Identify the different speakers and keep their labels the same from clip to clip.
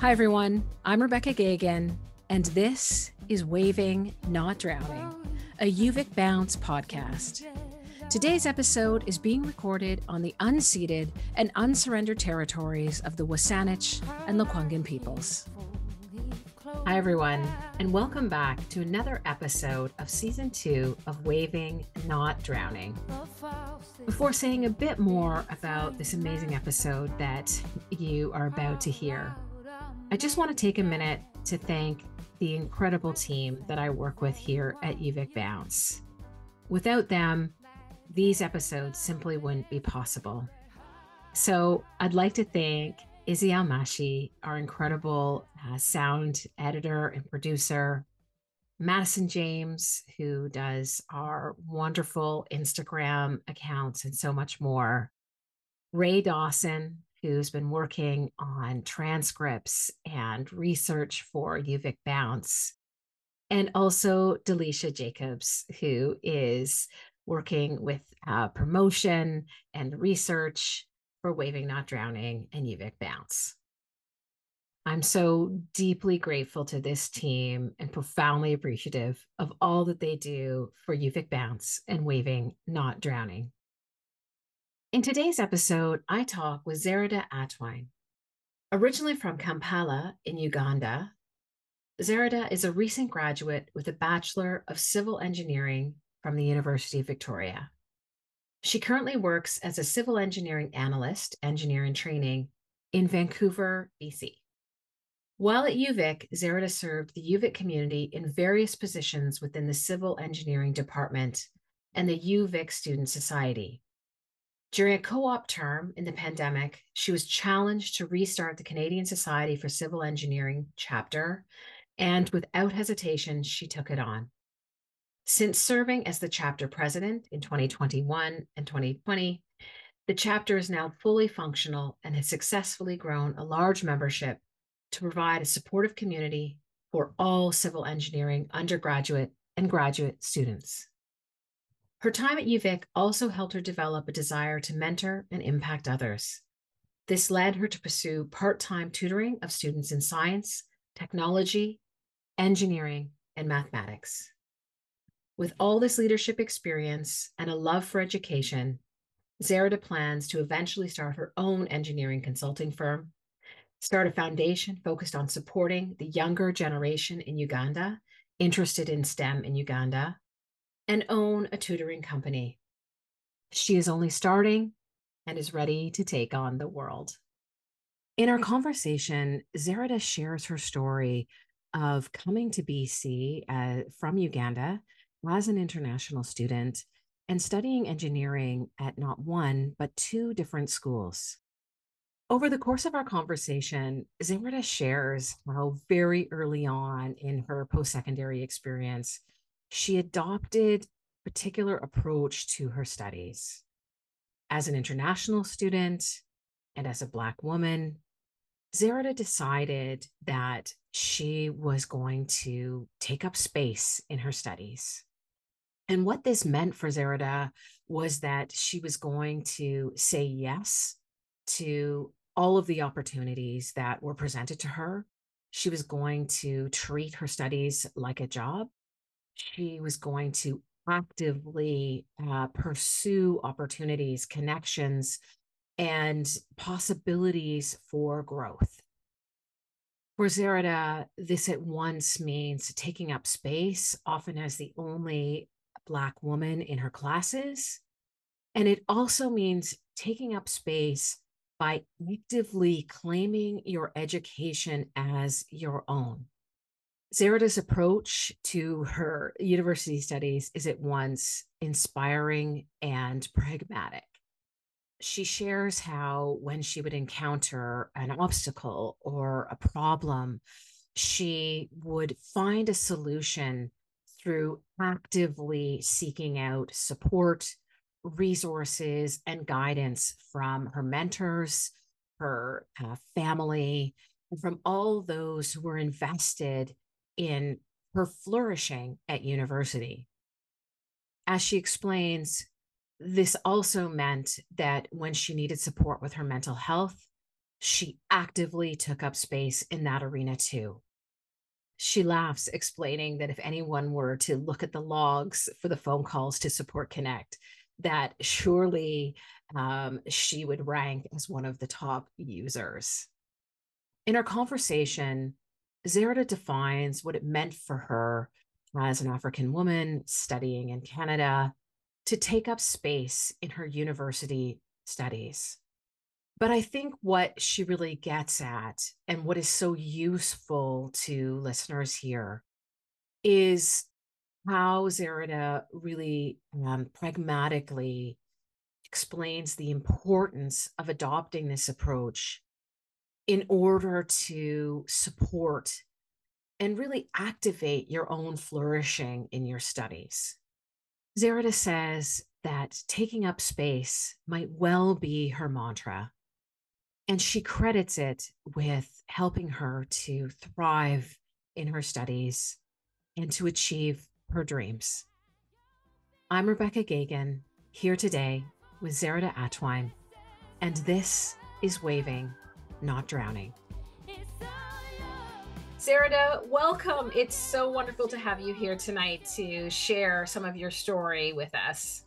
Speaker 1: Hi, everyone. I'm Rebecca Gagan, and this is Waving Not Drowning, a UVic Bounce podcast. Today's episode is being recorded on the unceded and unsurrendered territories of the WSÁNEĆ and Lekwungen peoples. Hi, everyone, and welcome back to another episode of season two of Waving Not Drowning. Before saying a bit more about this amazing episode that you are about to hear, I just want to take a minute to thank the incredible team that I work with here at UVic Bounce. Without them, these episodes simply wouldn't be possible. So I'd like to thank Izzy Almashi, our incredible uh, sound editor and producer, Madison James, who does our wonderful Instagram accounts and so much more, Ray Dawson, who's been working on transcripts and research for UVic Bounce, and also Delisha Jacobs, who is working with uh, promotion and research for Waving Not Drowning and UVic Bounce. I'm so deeply grateful to this team and profoundly appreciative of all that they do for UVic Bounce and Waving Not Drowning. In today's episode, I talk with Zerida Atwine. Originally from Kampala in Uganda, Zerida is a recent graduate with a Bachelor of Civil Engineering from the University of Victoria. She currently works as a civil engineering analyst, engineer in training in Vancouver, BC. While at UVic, Zerida served the UVic community in various positions within the civil engineering department and the UVic Student Society. During a co op term in the pandemic, she was challenged to restart the Canadian Society for Civil Engineering chapter, and without hesitation, she took it on. Since serving as the chapter president in 2021 and 2020, the chapter is now fully functional and has successfully grown a large membership to provide a supportive community for all civil engineering undergraduate and graduate students. Her time at UVic also helped her develop a desire to mentor and impact others. This led her to pursue part time tutoring of students in science, technology, engineering, and mathematics. With all this leadership experience and a love for education, Zerida plans to eventually start her own engineering consulting firm, start a foundation focused on supporting the younger generation in Uganda interested in STEM in Uganda, and own a tutoring company. She is only starting and is ready to take on the world. In our conversation, Zerida shares her story of coming to BC uh, from Uganda as an international student and studying engineering at not one, but two different schools. Over the course of our conversation, Zerida shares how very early on in her post secondary experience, she adopted a particular approach to her studies. As an international student and as a Black woman, Zerida decided that she was going to take up space in her studies. And what this meant for Zerida was that she was going to say yes to all of the opportunities that were presented to her. She was going to treat her studies like a job. She was going to actively uh, pursue opportunities, connections, and possibilities for growth. For Zerida, this at once means taking up space, often as the only Black woman in her classes. And it also means taking up space by actively claiming your education as your own. Zerida's approach to her university studies is at once inspiring and pragmatic. She shares how, when she would encounter an obstacle or a problem, she would find a solution through actively seeking out support, resources, and guidance from her mentors, her uh, family, and from all those who were invested in her flourishing at university. As she explains, this also meant that when she needed support with her mental health, she actively took up space in that arena too. She laughs, explaining that if anyone were to look at the logs for the phone calls to Support Connect, that surely um, she would rank as one of the top users. In our conversation, Zerida defines what it meant for her as an African woman studying in Canada to take up space in her university studies. But I think what she really gets at and what is so useful to listeners here is how Zerida really um, pragmatically explains the importance of adopting this approach in order to support and really activate your own flourishing in your studies. Zerida says that taking up space might well be her mantra, and she credits it with helping her to thrive in her studies and to achieve her dreams. I'm Rebecca Gagan, here today with Zerida Atwine, and this is Waving, Not Drowning. Zerida, welcome. It's so wonderful to have you here tonight to share some of your story with us.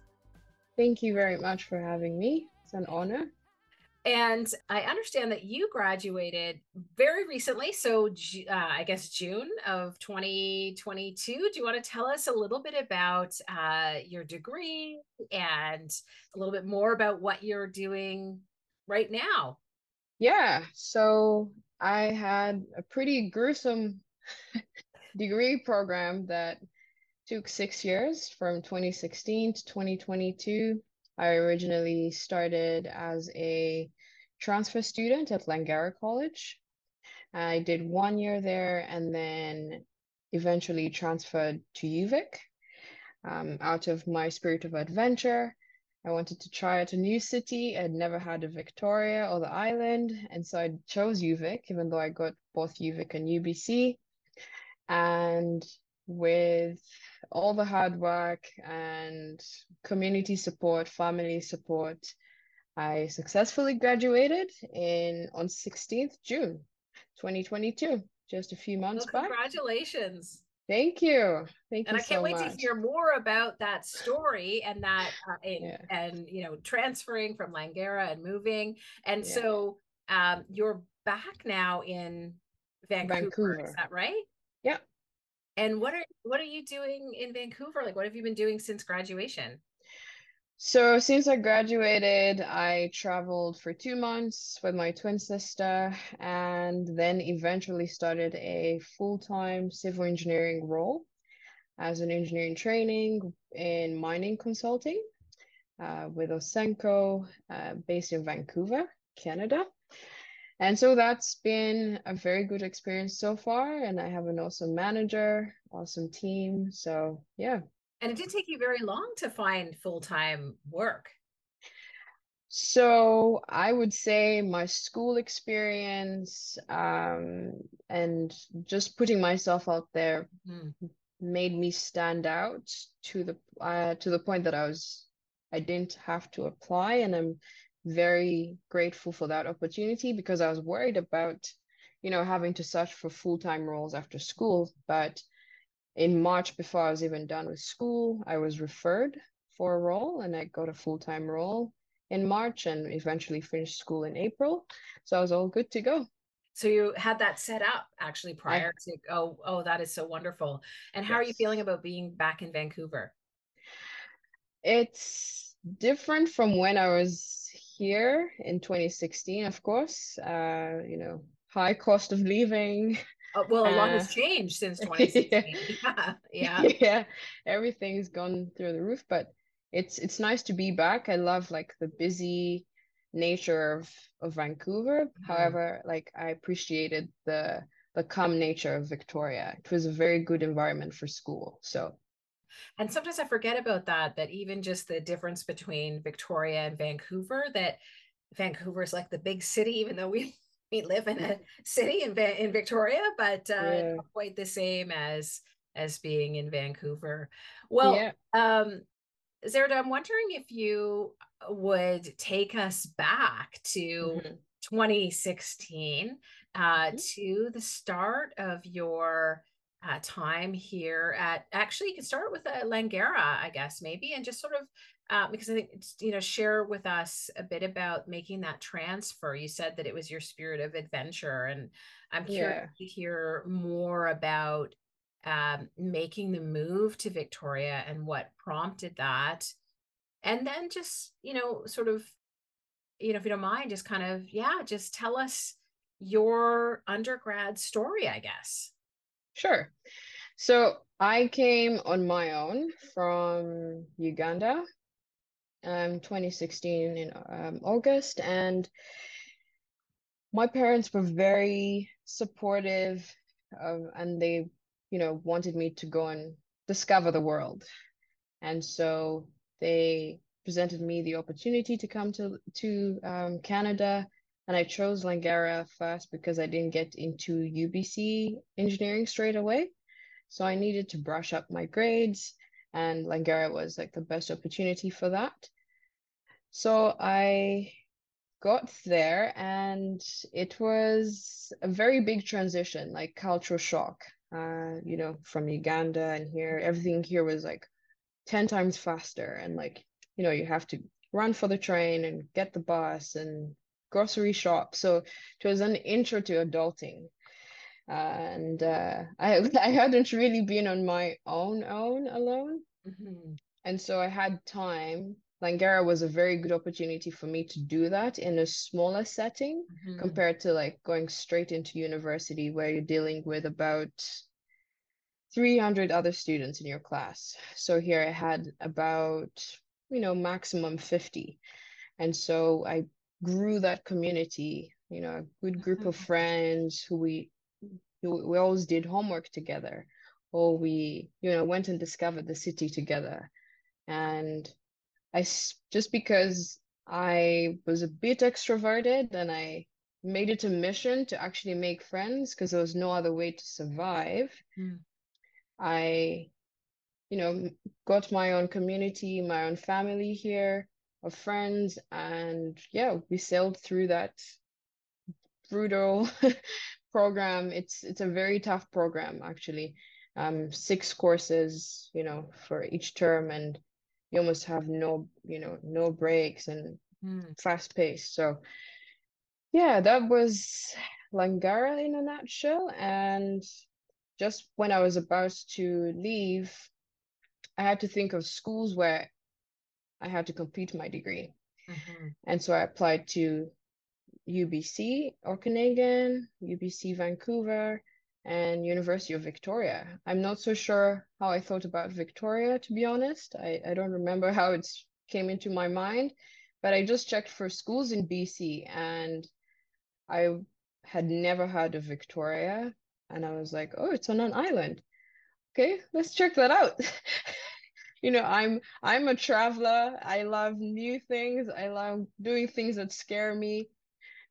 Speaker 2: Thank you very much for having me. It's an honor.
Speaker 1: And I understand that you graduated very recently. So, uh, I guess June of 2022. Do you want to tell us a little bit about uh, your degree and a little bit more about what you're doing right now?
Speaker 2: Yeah. So, I had a pretty gruesome degree program that took six years from 2016 to 2022. I originally started as a transfer student at Langara College. I did one year there and then eventually transferred to UVic um, out of my spirit of adventure. I wanted to try out a new city. I'd never had of Victoria or the island. And so I chose UVic, even though I got both UVic and UBC. And with all the hard work and community support, family support, I successfully graduated in on 16th June 2022, just a few months
Speaker 1: well,
Speaker 2: congratulations.
Speaker 1: back. Congratulations.
Speaker 2: Thank you. Thank
Speaker 1: and
Speaker 2: you.
Speaker 1: And I can't
Speaker 2: so
Speaker 1: wait
Speaker 2: much.
Speaker 1: to hear more about that story and that uh, in, yeah. and you know transferring from Langara and moving. And yeah. so um, you're back now in Vancouver, Vancouver. Is that right?
Speaker 2: Yeah.
Speaker 1: And what are what are you doing in Vancouver? Like what have you been doing since graduation?
Speaker 2: So since I graduated, I traveled for two months with my twin sister and then eventually started a full-time civil engineering role as an engineer in training in mining consulting uh, with Ausenco uh, based in Vancouver, Canada. And so that's been a very good experience so far. And I have an awesome manager, awesome team. So yeah,
Speaker 1: and it did take you very long to find full time work.
Speaker 2: So I would say my school experience um, and just putting myself out there mm. made me stand out to the uh, to the point that I was I didn't have to apply, and I'm very grateful for that opportunity because I was worried about you know having to search for full time roles after school, but in March, before I was even done with school, I was referred for a role and I got a full time role in March and eventually finished school in April. So I was all good to go.
Speaker 1: So you had that set up actually prior I, to oh oh that is so wonderful. And how yes. are you feeling about being back in Vancouver?
Speaker 2: It's different from when I was here in 2016, of course. Uh, you know, high cost of living,
Speaker 1: Uh, well, a lot has uh, changed since 2016. yeah, yeah,
Speaker 2: yeah. Everything's gone through the roof, but it's it's nice to be back. I love like the busy nature of of Vancouver. Mm-hmm. However, like I appreciated the the calm nature of Victoria. It was a very good environment for school. So
Speaker 1: and sometimes I forget about that, that even just the difference between Victoria and Vancouver, that Vancouver is like the big city, even though we we live in a city in in Victoria, but uh, yeah. not quite the same as as being in Vancouver. Well, yeah. um, Zerida, I'm wondering if you would take us back to mm-hmm. 2016 uh, mm-hmm. to the start of your uh, time here at actually you can start with a uh, Langara, I guess maybe, and just sort of uh, because I think you know share with us a bit about making that transfer. You said that it was your spirit of adventure, and I'm curious yeah. to hear more about um, making the move to Victoria and what prompted that, and then just you know sort of you know if you don't mind, just kind of yeah, just tell us your undergrad story, I guess.
Speaker 2: Sure. So I came on my own from Uganda, um, 2016 in um, August, and my parents were very supportive, and they, you know, wanted me to go and discover the world, and so they presented me the opportunity to come to to um, Canada and I chose Langara first because I didn't get into UBC engineering straight away. So I needed to brush up my grades, and Langara was like the best opportunity for that. So I got there, and it was a very big transition, like cultural shock. Uh, you know, from Uganda and here, everything here was like 10 times faster. And like, you know, you have to run for the train and get the bus and grocery shop. So it was an intro to adulting. And uh, I I hadn't really been on my own own alone, mm-hmm. and so I had time. Langara was a very good opportunity for me to do that in a smaller setting mm-hmm. compared to like going straight into university where you're dealing with about 300 other students in your class. So here I had about, you know, maximum 50. And so I grew that community you know a good group of mm-hmm. friends who we we always did homework together or we you know went and discovered the city together and i just because i was a bit extroverted and i made it a mission to actually make friends because there was no other way to survive mm. i you know got my own community my own family here of friends and yeah we sailed through that brutal program it's it's a very tough program actually um six courses you know for each term and you almost have no you know no breaks and mm. fast pace so yeah that was langara in a nutshell and just when i was about to leave i had to think of schools where I had to complete my degree. Mm-hmm. And so I applied to UBC Okanagan, UBC Vancouver, and University of Victoria. I'm not so sure how I thought about Victoria, to be honest. I, I don't remember how it came into my mind, but I just checked for schools in BC and I had never heard of Victoria. And I was like, oh, it's on an island. Okay, let's check that out. you know i'm i'm a traveler i love new things i love doing things that scare me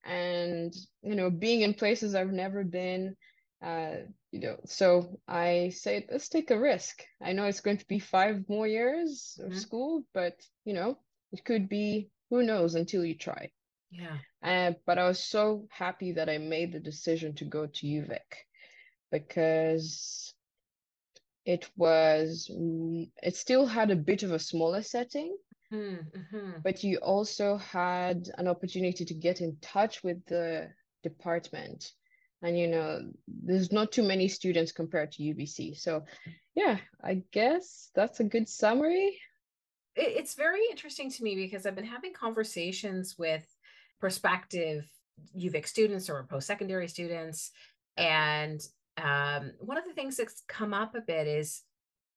Speaker 2: and you know being in places i've never been uh you know so i say let's take a risk. I know it's going to be five more years of mm-hmm. school but you know it could be who knows until you try.
Speaker 1: Yeah.
Speaker 2: Uh, but i was so happy that i made the decision to go to uvic because it was mm, it still had a bit of a smaller setting mm-hmm. but you also had an opportunity to get in touch with the department. And you know there's not too many students compared to ubc so yeah i guess that's a good summary.
Speaker 1: It's very interesting to me because i've been having conversations with prospective uvic students or post-secondary students. And um, one of the things that's come up a bit is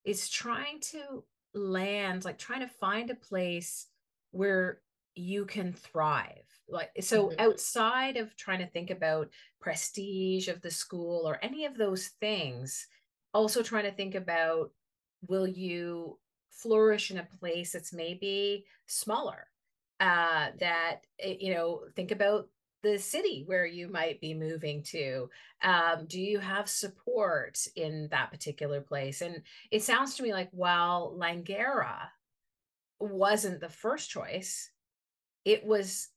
Speaker 1: is trying to land, like trying to find a place where you can thrive. Like so mm-hmm. outside of trying to think about prestige of the school or any of those things, also trying to think about will you flourish in a place that's maybe smaller uh that eh, you know think about the city where you might be moving to? Um, do you have support in that particular place? And it sounds to me like while Langara wasn't the first choice, it was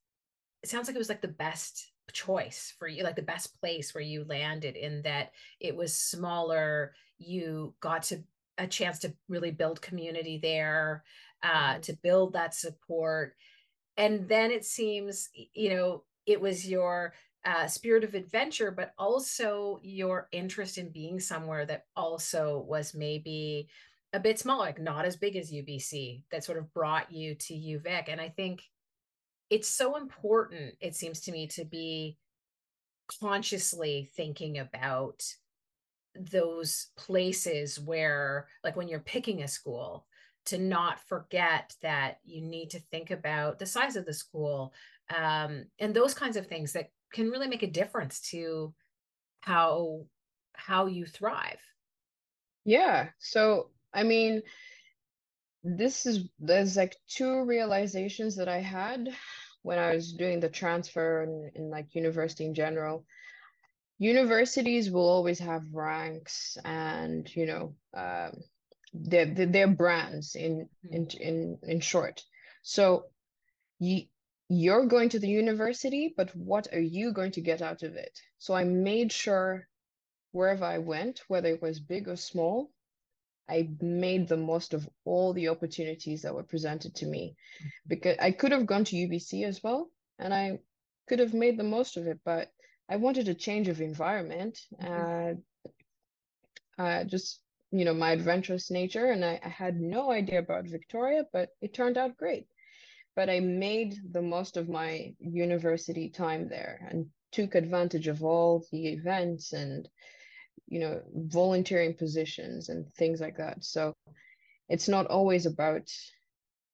Speaker 1: it sounds like it was like the best choice for you, like the best place where you landed in that it was smaller. You got to a chance to really build community there, uh, mm-hmm. to build that support. And then it seems, you know, it was your uh, spirit of adventure, but also your interest in being somewhere that also was maybe a bit smaller, like not as big as UBC, that sort of brought you to UVic. And I think it's so important, it seems to me, to be consciously thinking about those places where, like when you're picking a school, to not forget that you need to think about the size of the school um, and those kinds of things that can really make a difference to how how you thrive.
Speaker 2: Yeah so i mean this is there's like two realizations that i had when i was doing the transfer and in like university in general. Universities will always have ranks and you know um, their, their brands in in in in short. So you you're going to the university, but what are you going to get out of it? So I made sure wherever I went, whether it was big or small, I made the most of all the opportunities that were presented to me mm-hmm. because I could have gone to UBC as well and I could have made the most of it, but I wanted a change of environment. Mm-hmm. Uh, uh, just, you know, my adventurous nature. And I, I had no idea about Victoria, but it turned out great but I made the most of my university time there and took advantage of all the events and you know volunteering positions and things like that so it's not always about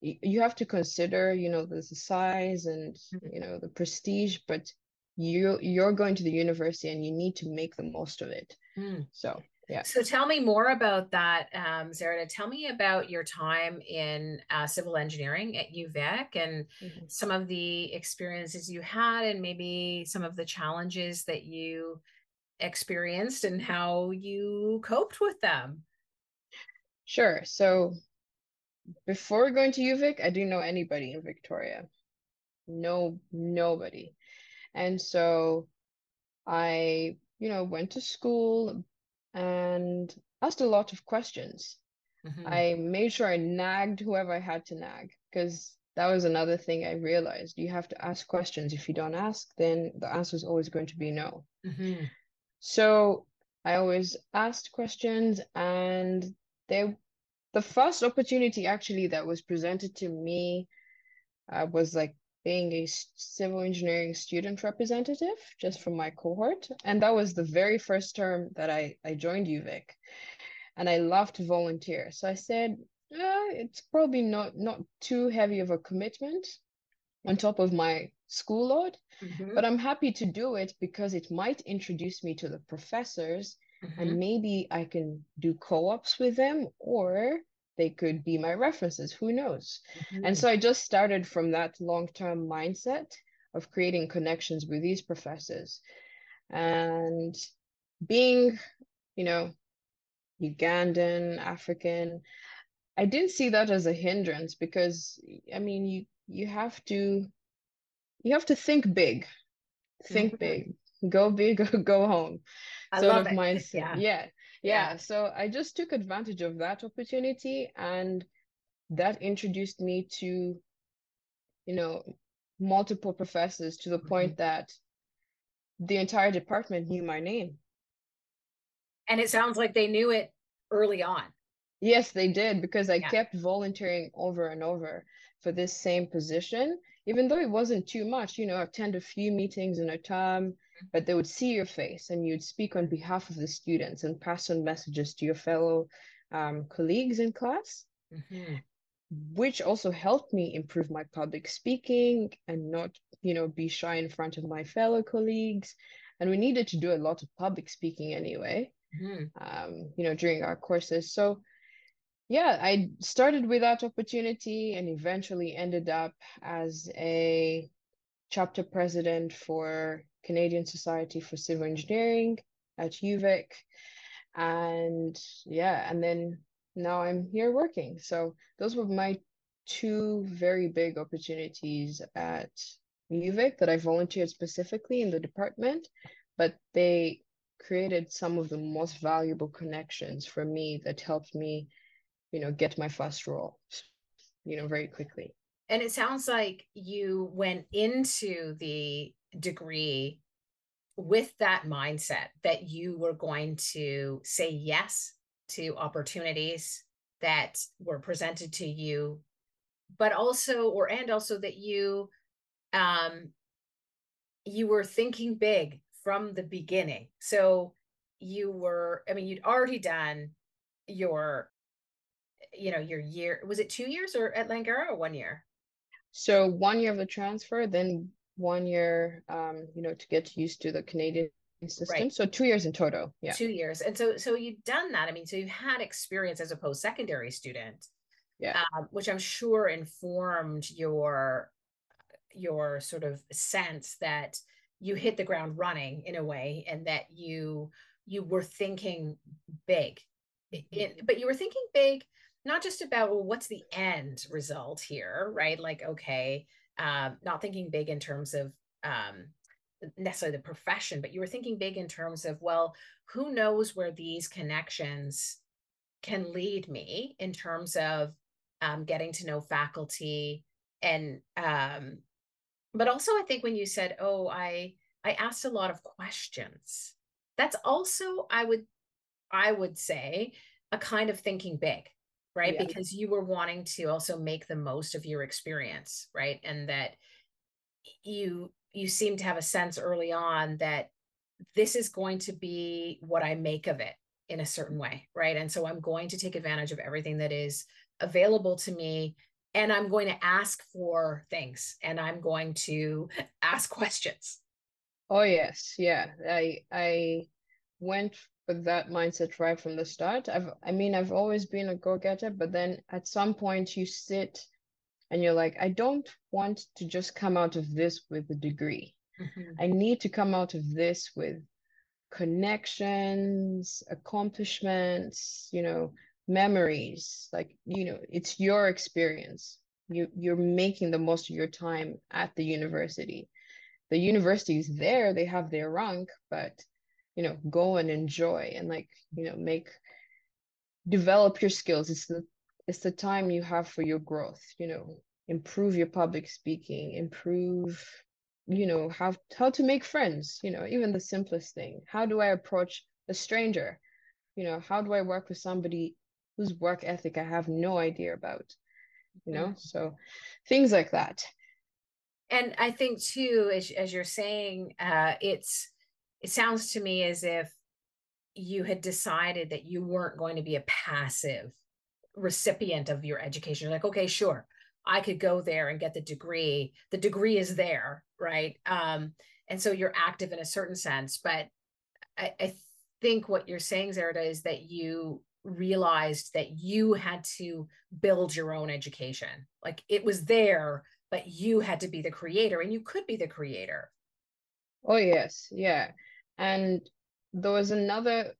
Speaker 2: you have to consider you know the size and mm-hmm. you know the prestige but you you're going to the university and you need to make the most of it mm. so yeah.
Speaker 1: So tell me more about that, um. Tell me about your time in uh, civil engineering at UVic and mm-hmm. some of the experiences you had, and maybe some of the challenges that you experienced and how you coped with them.
Speaker 2: Sure. So before going to UVic, I didn't know anybody in Victoria. No, nobody. And so I, you know, went to school, and asked a lot of questions. Mm-hmm. I made sure I nagged whoever I had to nag because that was another thing I realized. You have to ask questions. If you don't ask, then the answer is always going to be no. Mm-hmm. So I always asked questions, and they, the first opportunity actually that was presented to me uh, was like being a civil engineering student representative just from my cohort. And that was the very first term that I, I joined UVic. And I loved to volunteer. So I said, uh, it's probably not, not too heavy of a commitment on top of my school load, mm-hmm. but I'm happy to do it because it might introduce me to the professors mm-hmm. and maybe I can do co-ops with them or they could be my references who knows mm-hmm. and so i just started from that long-term mindset of creating connections with these professors and being you know ugandan african i didn't see that as a hindrance because i mean you you have to you have to think big think mm-hmm. big go big or go home
Speaker 1: I sort of it. mindset
Speaker 2: yeah. yeah yeah so i just took advantage of that opportunity and that introduced me to you know multiple professors to the mm-hmm. point that the entire department knew my name
Speaker 1: and it sounds like they knew it early on
Speaker 2: yes they did because i yeah. kept volunteering over and over for this same position even though it wasn't too much you know i attend a few meetings in a term but they would see your face and you'd speak on behalf of the students and pass on messages to your fellow um, colleagues in class, mm-hmm. which also helped me improve my public speaking and not, you know, be shy in front of my fellow colleagues. And we needed to do a lot of public speaking anyway, mm-hmm. um, you know, during our courses. So, yeah, I started with that opportunity and eventually ended up as a chapter president for Canadian Society for Civil Engineering at UVic. And yeah, and then now I'm here working. So those were my two very big opportunities at UVic that I volunteered specifically in the department, but they created some of the most valuable connections for me that helped me, you know, get my first role, you know, very quickly.
Speaker 1: And it sounds like you went into the degree with that mindset that you were going to say yes to opportunities that were presented to you but also or and also that you um you were thinking big from the beginning. So you were i mean you'd already done your you know your year was it two years or at langara or one year?
Speaker 2: So one year of the transfer then one year um you know to get used to the canadian system. Right. so two years in total yeah.
Speaker 1: Two years. And so so you've done that. I mean so you've had experience as a post-secondary student
Speaker 2: yeah.
Speaker 1: um, which i'm sure informed your your sort of sense that you hit the ground running in a way and that you you were thinking big. It, but you were thinking big not just about well, what's the end result here right? Like okay um, not thinking big in terms of um, necessarily the profession but you were thinking big in terms of well who knows where these connections can lead me in terms of um, getting to know faculty and um, but also i think when you said oh i i asked a lot of questions that's also i would i would say a kind of thinking big Oh, right yeah. because you were wanting to also make the most of your experience right and that you you seem to have a sense early on that this is going to be what i make of it in a certain way right and so i'm going to take advantage of everything that is available to me and I'm going to ask for things and I'm going to ask questions.
Speaker 2: Oh yes, yeah. I I went with that mindset right from the start. I've I mean I've always been a go-getter, but then at some point you sit and you're like, I don't want to just come out of this with a degree. Mm-hmm. I need to come out of this with connections, accomplishments, you know, memories like you know it's your experience you you're making the most of your time at the university the university is there they have their rank but you know go and enjoy and like you know make develop your skills it's the it's the time you have for your growth you know improve your public speaking improve you know how how to make friends you know even the simplest thing how do i approach a stranger you know how do i work with somebody whose work ethic I have no idea about, you know? Mm-hmm. So things like that.
Speaker 1: And I think too, as, as you're saying, uh, it's, it sounds to me as if you had decided that you weren't going to be a passive recipient of your education. You're like, okay, sure, I could go there and get the degree. The degree is there, right? Um, and so you're active in a certain sense. But I, I think what you're saying, Zerda, is that you realized that you had to build your own education. Like it was there, but you had to be the creator and you could be the creator.
Speaker 2: Oh yes, yeah. And there was another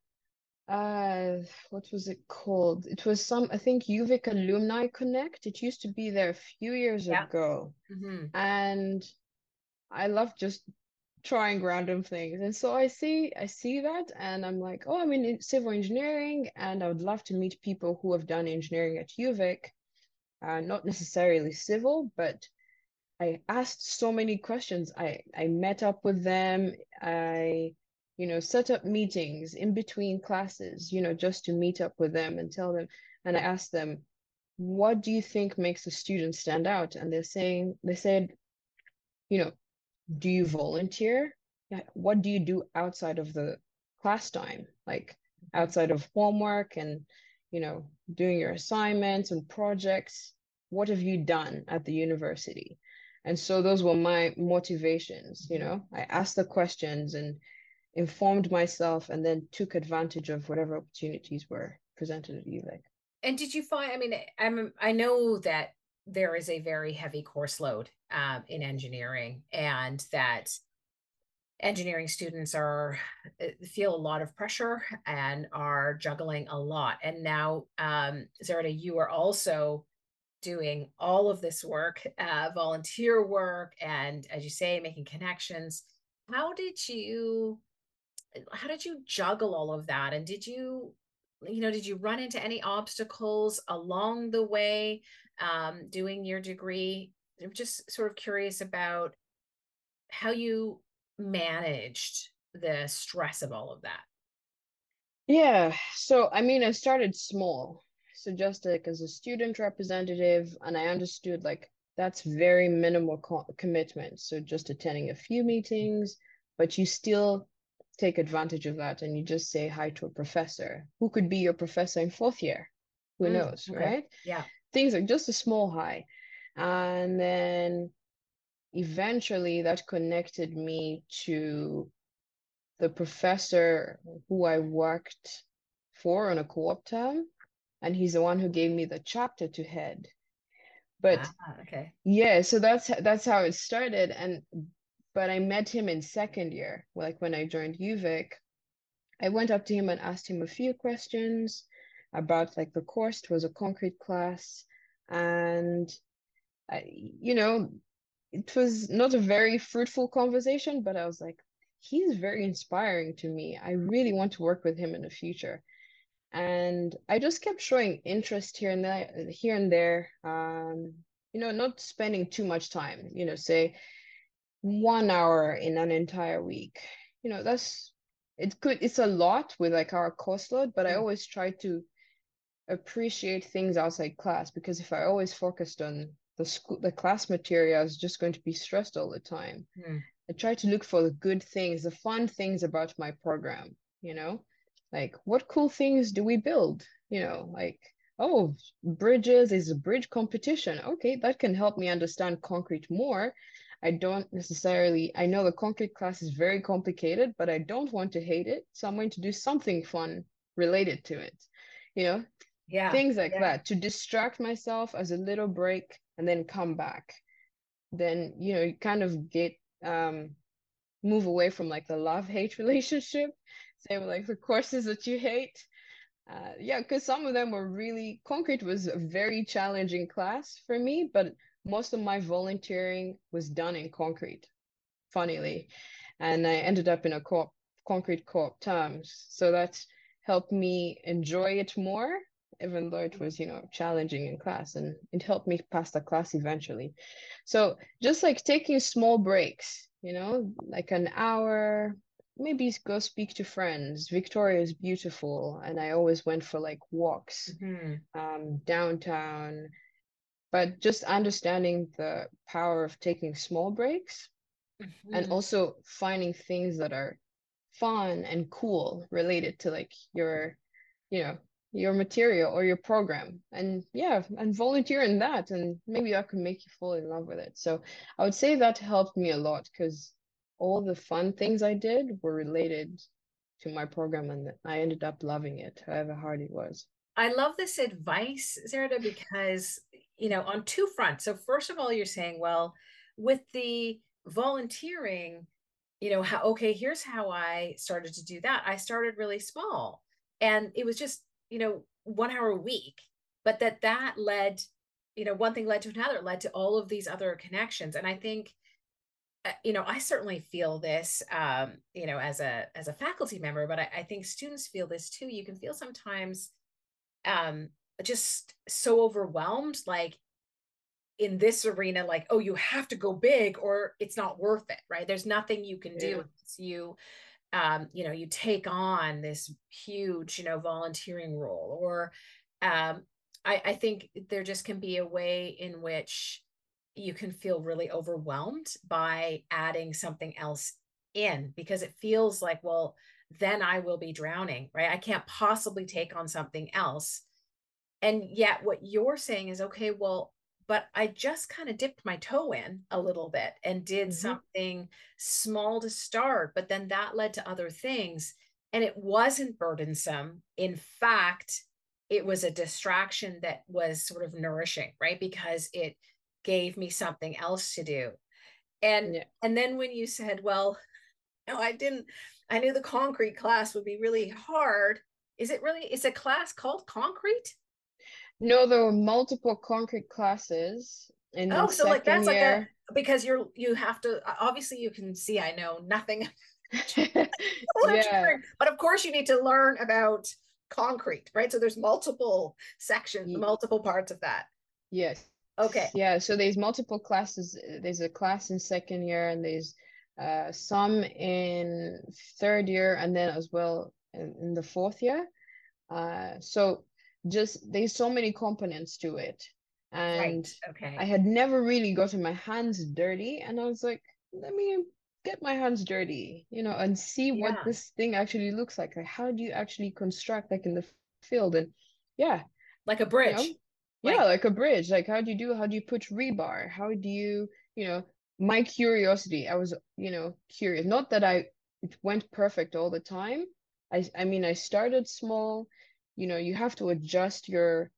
Speaker 2: uh what was it called? It was some I think UVic Alumni Connect. It used to be there a few years yeah. ago. Mm-hmm. And I love just trying random things and so i see i see that and i'm like oh i'm in civil engineering and i would love to meet people who have done engineering at uvic uh, not necessarily civil but i asked so many questions i i met up with them i you know set up meetings in between classes you know just to meet up with them and tell them and i asked them what do you think makes a student stand out and they're saying they said you know do you volunteer? What do you do outside of the class time? Like outside of homework and, you know, doing your assignments and projects? What have you done at the university? And so those were my motivations, you know. I asked the questions and informed myself and then took advantage of whatever opportunities were presented at UVic.
Speaker 1: And did you find I mean I'm I know that there is a very heavy course load um, in engineering and that engineering students are uh, feel a lot of pressure and are juggling a lot and now um you are also doing all of this work, uh, volunteer work, and as you say, making connections. How did you how did you juggle all of that? And did you, you know, did you run into any obstacles along the way um, doing your degree? I'm just sort of curious about how you managed the stress of all of that.
Speaker 2: Yeah, so I mean, I started small. So just like as a student representative, and I understood like that's very minimal co commitment. So just attending a few meetings, but you still take advantage of that and you just say hi to a professor who could be your professor in fourth year. Who mm, knows, okay. right?
Speaker 1: Yeah.
Speaker 2: Things are just a small hi. And then eventually that connected me to the professor who I worked for on a co-op term, and he's the one who gave me the chapter to head. But
Speaker 1: ah, okay.
Speaker 2: Yeah, so that's that's how it started. And but I met him in second year, like when I joined UVic. I went up to him and asked him a few questions about like the course. It was a concrete class, and I, you know, it was not a very fruitful conversation, but I was like, he's very inspiring to me. I really want to work with him in the future. And I just kept showing interest here and there, here and there. Um, you know, not spending too much time. You know, say one hour in an entire week. You know, that's it could it's a lot with like our course load, but I mm. always try to appreciate things outside class because if I always focused on the school the class material, I was just going to be stressed all the time. Mm. I try to look for the good things, the fun things about my program, you know? Like what cool things do we build? You know, like oh, bridges is a bridge competition. Okay, that can help me understand concrete more I don't necessarily, I know the concrete class is very complicated, but I don't want to hate it. So I'm going to do something fun related to it, you know?
Speaker 1: Yeah.
Speaker 2: Things like
Speaker 1: yeah.
Speaker 2: that to distract myself as a little break and then come back. Then, you know, you kind of get, um, move away from like the love hate relationship, say like the courses that you hate. Uh, yeah, because some of them were really concrete was a very challenging class for me, but most of my volunteering was done in concrete, funnily. And I ended up in a co-op, concrete co-op terms. So that helped me enjoy it more, even though it was, you know, challenging in class. And it helped me pass the class eventually. So just like taking small breaks, you know, like an hour, maybe go speak to friends. Victoria is beautiful. And I always went for like walks mm-hmm. um, downtown but just understanding the power of taking small breaks mm-hmm. and also finding things that are fun and cool related to like your you know your material or your program. And yeah and volunteer in that and maybe that could make you fall in love with it. So i would say that helped me a lot because all the fun things i did were related to my program and i ended up loving it however hard it was
Speaker 1: I love this advice, Zerda, because you know, on two fronts. So first of all, you're saying, well, with the volunteering, you know, how okay, here's how I started to do that. I started really small. And it was just, you know, one hour a week. But that that led, you know, one thing led to another, led to all of these other connections. And I think uh, you know i certainly feel this um, you know as a as a faculty member but I, I, think students feel this too you can feel sometimes um, just so overwhelmed like in this arena like oh you have to go big or it's not worth it right there's nothing you can do yeah. you um you know you take on this huge you know volunteering role or um i i think there just can be a way in which you can feel really overwhelmed by adding something else in because it feels like well then i will be drowning right? I can't possibly take on something else. And yet what you're saying is okay well but i just kind of dipped my toe in a little bit and did mm-hmm. something small to start but then that led to other things and it wasn't burdensome. In fact it was a distraction that was sort of nourishing right? Because it gave me something else to do. And yeah. and then when you said well no i didn't i knew the concrete class would be really hard is it really is a class called concrete
Speaker 2: No, there were multiple concrete classes in
Speaker 1: oh, so like that's
Speaker 2: second
Speaker 1: like a because you're you have to obviously you can see I know nothing
Speaker 2: Yeah.
Speaker 1: but of course you need to learn about concrete, right? So there's multiple sections,
Speaker 2: Ye-
Speaker 1: multiple parts of that.
Speaker 2: Yes.
Speaker 1: Okay.
Speaker 2: Yeah, so there's multiple classes. There's a class in second year, and there's uh, some in third year, and then as well in, in the fourth year. Uh, so just there's so many components to it, and
Speaker 1: Right. Okay.
Speaker 2: I had never really gotten my hands dirty, and I was like, let me get my hands dirty, you know, and see what this thing actually looks like. Like, how do you actually construct like in the field? And yeah,
Speaker 1: like a
Speaker 2: you
Speaker 1: bridge.
Speaker 2: know,
Speaker 1: Like-
Speaker 2: yeah, like a bridge. Like, how do you do? How do you put rebar? How do you, you know, my curiosity. I was, you know, curious. Not that I it went perfect all the time. I I mean, I started small. You know, you have to adjust your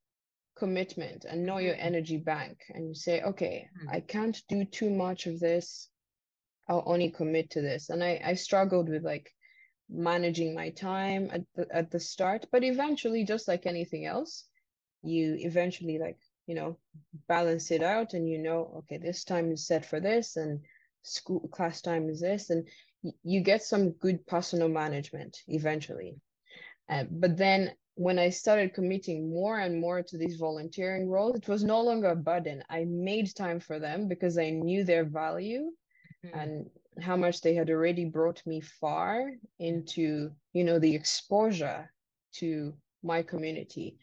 Speaker 2: commitment and know your
Speaker 1: Mhm.
Speaker 2: energy bank, and you say, okay,
Speaker 1: Mhm.
Speaker 2: I can't do too much of this. I'll only commit to this. And I I struggled with like managing my time at the at the start, but eventually, just like anything else you eventually like you know balance it out and you know okay this time is set for this and school class time is this and you get some good personal management eventually. Uh, but then when i started committing more and more to these volunteering roles it was no longer a burden. I made time for them because i knew their value
Speaker 1: Mhm.
Speaker 2: and how much they had already brought me far into you know the exposure to my community.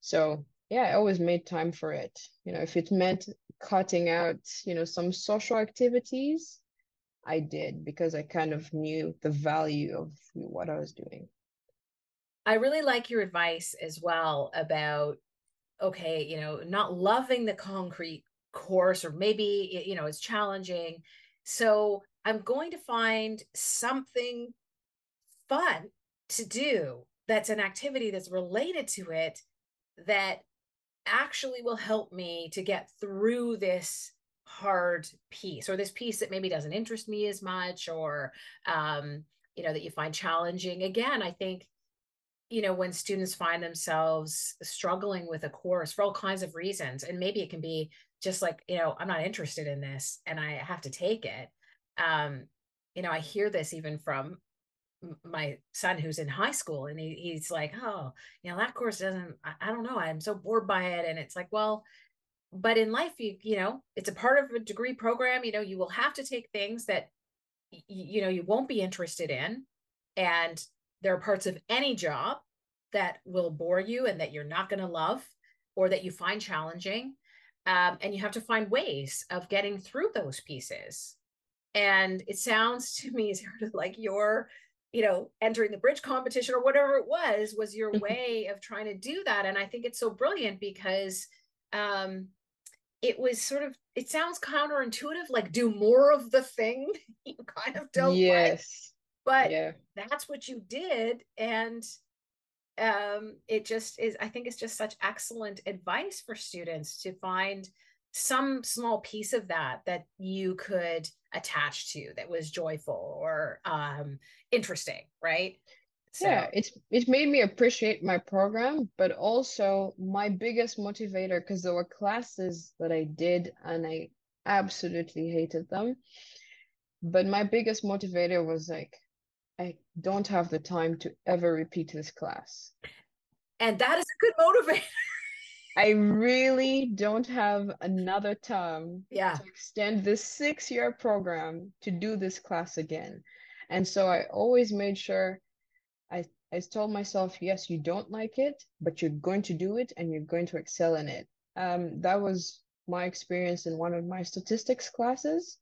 Speaker 2: So yeah i always made time for it you know if it meant cutting out you know some social activities i did because i kind of knew the value of what i was doing
Speaker 1: I really like your advice as well about okay, you know, not loving the concrete course or maybe you know, it's challenging. So, I'm going to find something fun to do that's an activity that's related to it that actually will help me to get through this hard piece or this piece that maybe doesn't interest me as much or um you know that you find challenging. Again i think you know when students find themselves struggling with a course for all kinds of reasons and maybe it can be just like you know i'm not interested in this and i have to take it um you know i hear this even from my son who's in high school and he, he's like oh you know that course doesn't I, I don't know i'm so bored by it. And it's like well but in life you you know it's a part of a degree program you know you will have to take things that y- you know you won't be interested in and there are parts of any job that will bore you and that you're not going to love or that you find challenging um, and you have to find ways of getting through those pieces. And it sounds to me sort of like your you know entering the bridge competition or whatever it was was your way of trying to do that and i think it's so brilliant because um it was sort of it sounds counterintuitive like do more of the thing you kind of don't like
Speaker 2: yes.
Speaker 1: but
Speaker 2: yeah.
Speaker 1: that's what you did and um it just is i think it's just such excellent advice for students to find some small piece of that that you could attach to that was joyful or um interesting right? So
Speaker 2: yeah it's it made me appreciate my program but also my biggest motivator because there were classes that i did and i absolutely hated them. But my biggest motivator was like i don't have the time to ever repeat this class.
Speaker 1: And that is a good motivator
Speaker 2: i really don't have another term
Speaker 1: yeah
Speaker 2: to extend this six year program to do this class again and so i always made sure I, I told myself, yes, you don't like it, but you're going to do it and you're going to excel in it. Um, that was my experience in one of my statistics classes.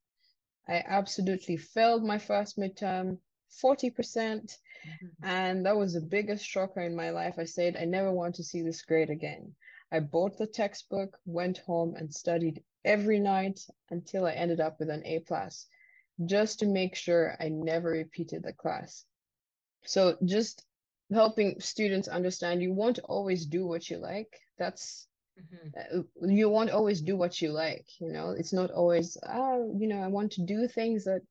Speaker 2: I absolutely failed my first midterm, 40%, and that was the biggest shocker in my life. I said, I never want to see this grade again. I bought the textbook, went home, and studied every night until I ended up with an A plus, just to make sure I never repeated the class. So just helping students understand you won't always do what you like. That's
Speaker 1: Mhm.
Speaker 2: uh, you won't always do what you like, you know. It's not always, oh, you know, I want to do things that,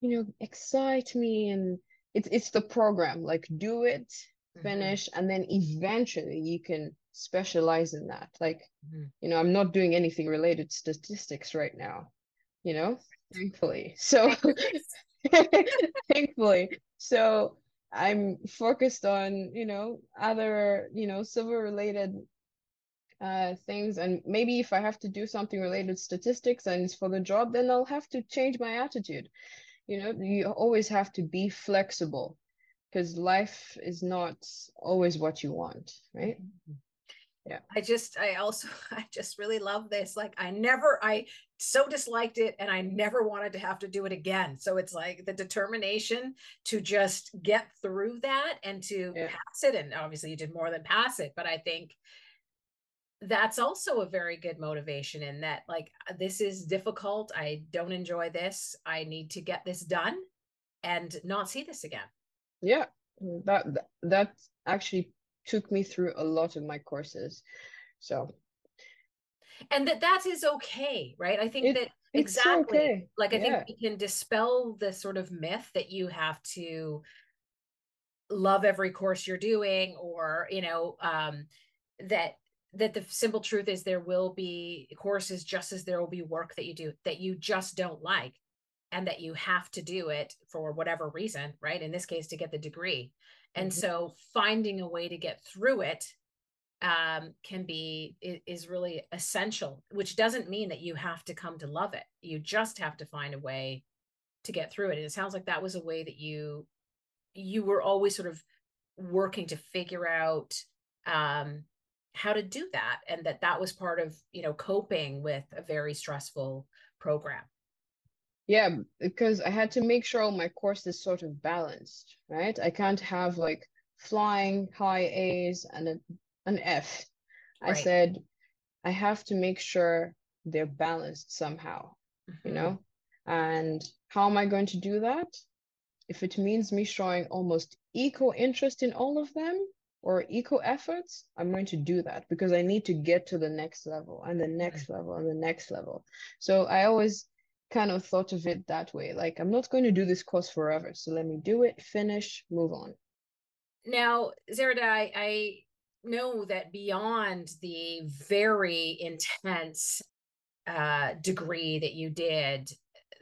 Speaker 2: you know, excite me and it's it's the program. Like do it,
Speaker 1: Mhm.
Speaker 2: finish, and then eventually you can specialize in that. Like, mm-hmm. you know, I'm not doing anything related to statistics right now, you know, thankfully. So, thankfully. So, I'm focused on, you know, other, you know, civil related uh, things. And maybe if I have to do something related to statistics and it's for the job, then I'll have to change my attitude. You know, you always have to be flexible because life is not always what you want, right?
Speaker 1: Yeah. I just, I also, I just really love this. Like, I never, I so disliked it and I never wanted to have to do it again. So it's like the determination to just get through that and to yeah. pass it. And obviously, you did more than pass it, but I think that's also a very good motivation in that like uh, this is difficult i don't enjoy this i need to get this done and not see this again
Speaker 2: yeah that that actually took me through a lot of my courses so
Speaker 1: and that that is okay right i think it, that exactly okay. like i yeah. think we can dispel the sort of myth that you have to love every course you're doing or you know um that that the simple truth is there will be courses just as there will be work that you do that you just don't like and that you have to do it for whatever reason right in this case to get the degree and mm-hmm. so finding a way to get through it um, can be is really essential which doesn't mean that you have to come to love it. You just have to find a way to get through it. And it sounds like that was a way that you you were always sort of working to figure out um, how to do that and that that was part of you know coping with a very stressful program
Speaker 2: yeah because i had to make sure all my course is sort of balanced right i can't have like flying high a's and a, an f right. i said i have to make sure they're balanced somehow mm-hmm. you know and how am i going to do that if it means me showing almost equal interest in all of them or equal efforts, I'm going to do that because I need to get to the next level and the next level and the next level. So I always kind of thought of it that way. Like I'm not going to do this course forever. So let me do it, finish, move on.
Speaker 1: Now, Zerida, I, I know that beyond the very intense uh, degree that you did,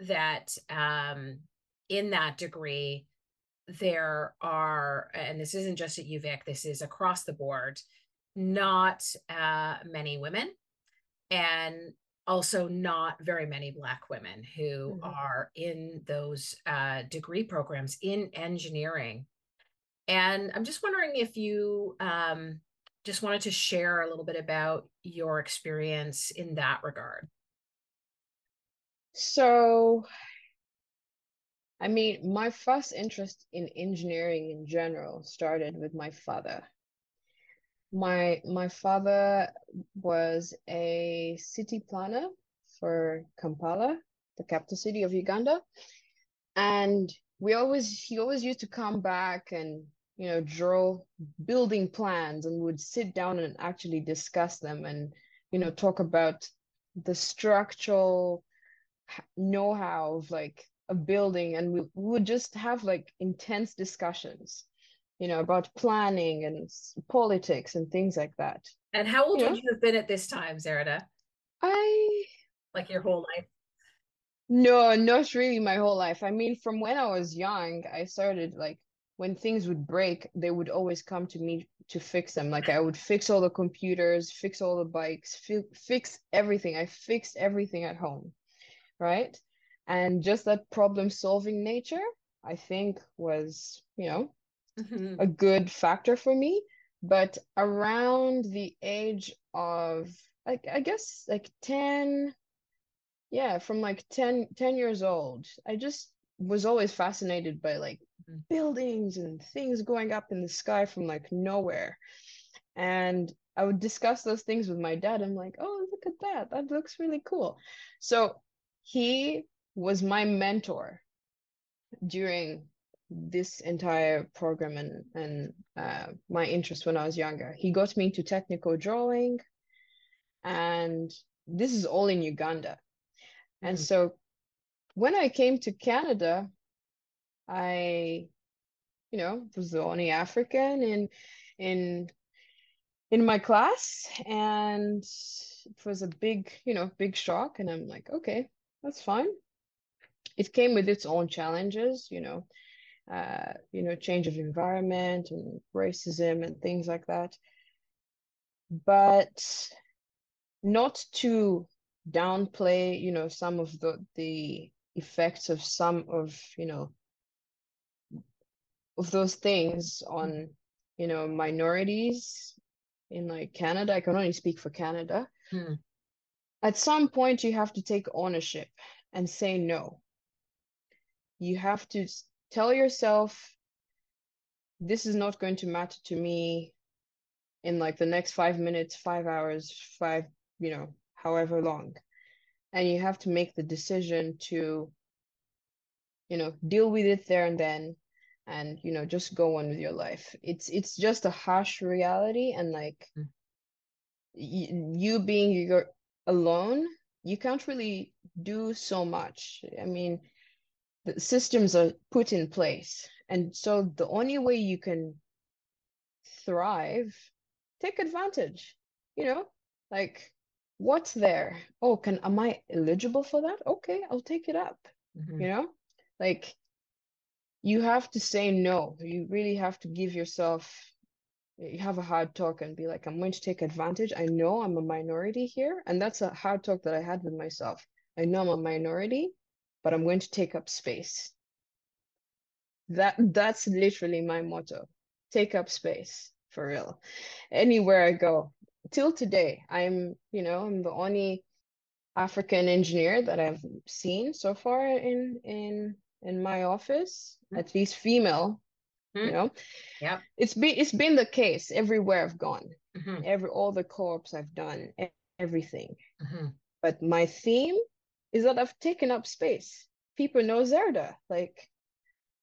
Speaker 1: that um, in that degree, there are, and this isn't just at UVic, this is across the board, not uh, many women and also not very many Black women who mm-hmm. are in those uh, degree programs in engineering. And I'm just wondering if you um, just wanted to share a little bit about your experience in that regard.
Speaker 2: So, I mean, my first interest in engineering in general started with my father. My my father was a city planner for Kampala, the capital city of Uganda, and we always he always used to come back and you know draw building plans and would sit down and actually discuss them and you know talk about the structural know-how of like a building. And we, would just have like intense discussions you know about planning and politics and things like that.
Speaker 1: And how old you would you have been at this time zerida
Speaker 2: i
Speaker 1: like your whole life?
Speaker 2: No not really my whole life. I mean from when i was young i started like when things would break they would always come to me to fix them. Like i would fix all the computers fix all the bikes fi- fix everything. I fixed everything at home right? And just that problem solving nature i think was you know mm-hmm. a good factor for me but around the age of like i guess like 10 yeah from like 10 10 years old i just was always fascinated by like mm-hmm. buildings and things going up in the sky from like nowhere and i would discuss those things with my dad i'm like oh look at that that looks really cool so he was my mentor during this entire program and and uh, my interest when I was younger. He got me into technical drawing, and this is all in Uganda. And mm-hmm. so when I came to Canada, I, you know, was the only African in in in my class and it was a big you know big shock and i'm like okay that's fine it came with its own challenges you know uh, you know change of environment and racism and things like that but not to downplay you know some of the the effects of some of you know of those things on you know minorities in like Canada. I can only speak for Canada. Hmm. At some point, you have to take ownership and say no. You have to tell yourself, this is not going to matter to me in like the next five minutes, five hours, five, you know, however long. And you have to make the decision to, you know, deal with it there and then and you know just go on with your life it's it's just a harsh reality and like mm. y- you being your alone you can't really do so much i mean systems are put in place and so the only way you can thrive take advantage you know like what's there oh can am i eligible for that okay i'll take it up mm-hmm. you know like you have to say no. You really have to give yourself you have a hard talk and be like, I'm going to take advantage. I know I'm a minority here. And that's a hard talk that I had with myself. I know I'm a minority, but I'm going to take up space. That that's literally my motto. Take up space for real. Anywhere I go. Till today, I'm, you know, I'm the only African engineer that I've seen so far in in in my office, mm-hmm. at least female. Mm-hmm. You know,
Speaker 1: yeah,
Speaker 2: it's been it's been the case everywhere I've gone, mm-hmm. every all the co-ops I've done, everything. Mm-hmm. But my theme is that I've taken up space. People know Zerida, like,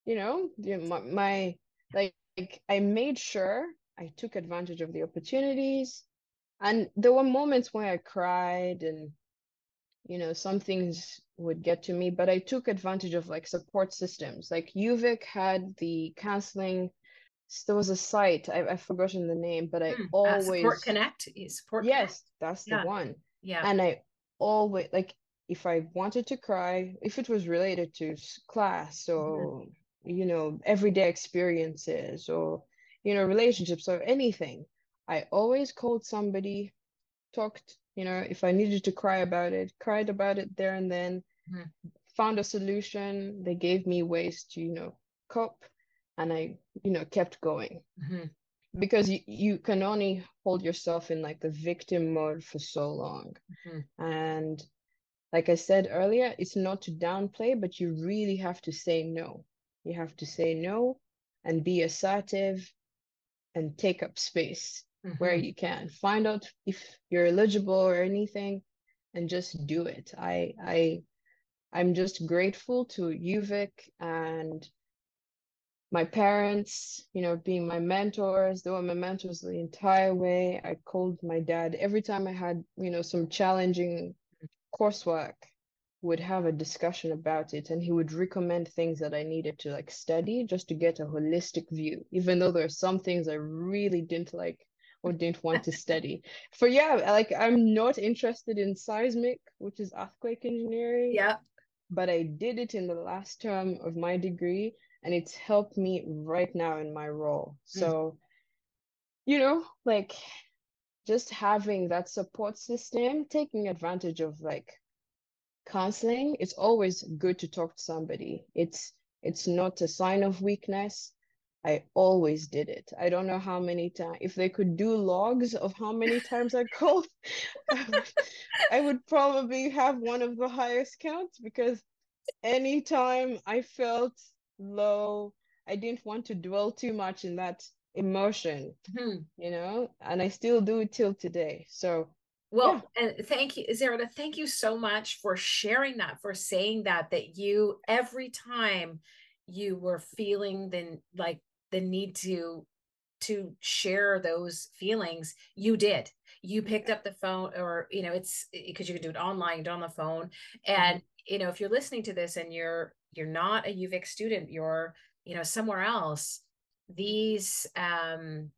Speaker 2: you know, my, my like, like I made sure I took advantage of the opportunities. And there were moments where I cried and you know some things would get to me but i took advantage of like support systems like uvic had the counseling there was a site I, i've forgotten the name but i mm, always uh,
Speaker 1: support connect support
Speaker 2: yes connect. that's the yeah. one
Speaker 1: yeah
Speaker 2: and i always like if i wanted to cry if it was related to class or mm-hmm. you know everyday experiences or you know relationships or anything i always called somebody talked you know if i needed to cry about it cried about it there and then mm-hmm. found a solution they gave me ways to you know cope and i you know kept going mm-hmm. because you, you can only hold yourself in like the victim mode for so long mm-hmm. and like i said earlier it's not to downplay but you really have to say no. You have to say no and be assertive and take up space mm-hmm. where you can. Find out if you're eligible or anything and just do it. I i i'm just grateful to uvic and my parents you know being my mentors. They were my mentors the entire way. I called my dad every time i had you know some challenging coursework would have a discussion about it and he would recommend things that I needed to like study just to get a holistic view even though there are some things I really didn't like or didn't want to study. For yeah, like I'm not interested in seismic, which is earthquake engineering.
Speaker 1: Yeah.
Speaker 2: But I did it in the last term of my degree and it's helped me right now in my role. Mm. So, you know, like just having that support system, taking advantage of like counseling, it's always good to talk to somebody. It's it's not a sign of weakness I always did it. I don't know how many times. If they could do logs of how many times I called, I would, probably have one of the highest counts because anytime I felt low, I didn't want to dwell too much in that emotion, hmm you know, and I still do it till today. So
Speaker 1: well, yeah. and thank you, Zerida. Thank you so much for sharing that, for saying that, that you every time you were feeling then like the need to to share those feelings you did you picked up the phone or you know it's because you can do it online do it on the phone and mm-hmm. you know if you're listening to this and you're you're not a uvic student you're you know somewhere else these um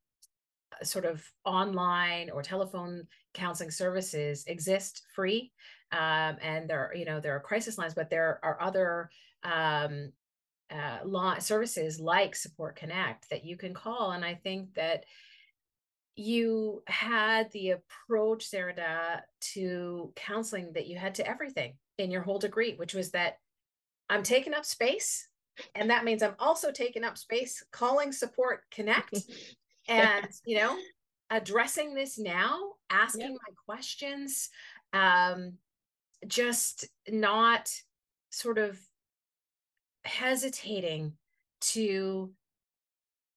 Speaker 1: sort of online or telephone counseling services exist free um, and there you know there are crisis lines but there are other um, uh, law services like support connect that you can call and i think that you had the approach Zerida to counseling that you had to everything in your whole degree which was that i'm taking up space and that means i'm also taking up space calling support connect and you know addressing this now asking yep. my questions um just not sort of hesitating to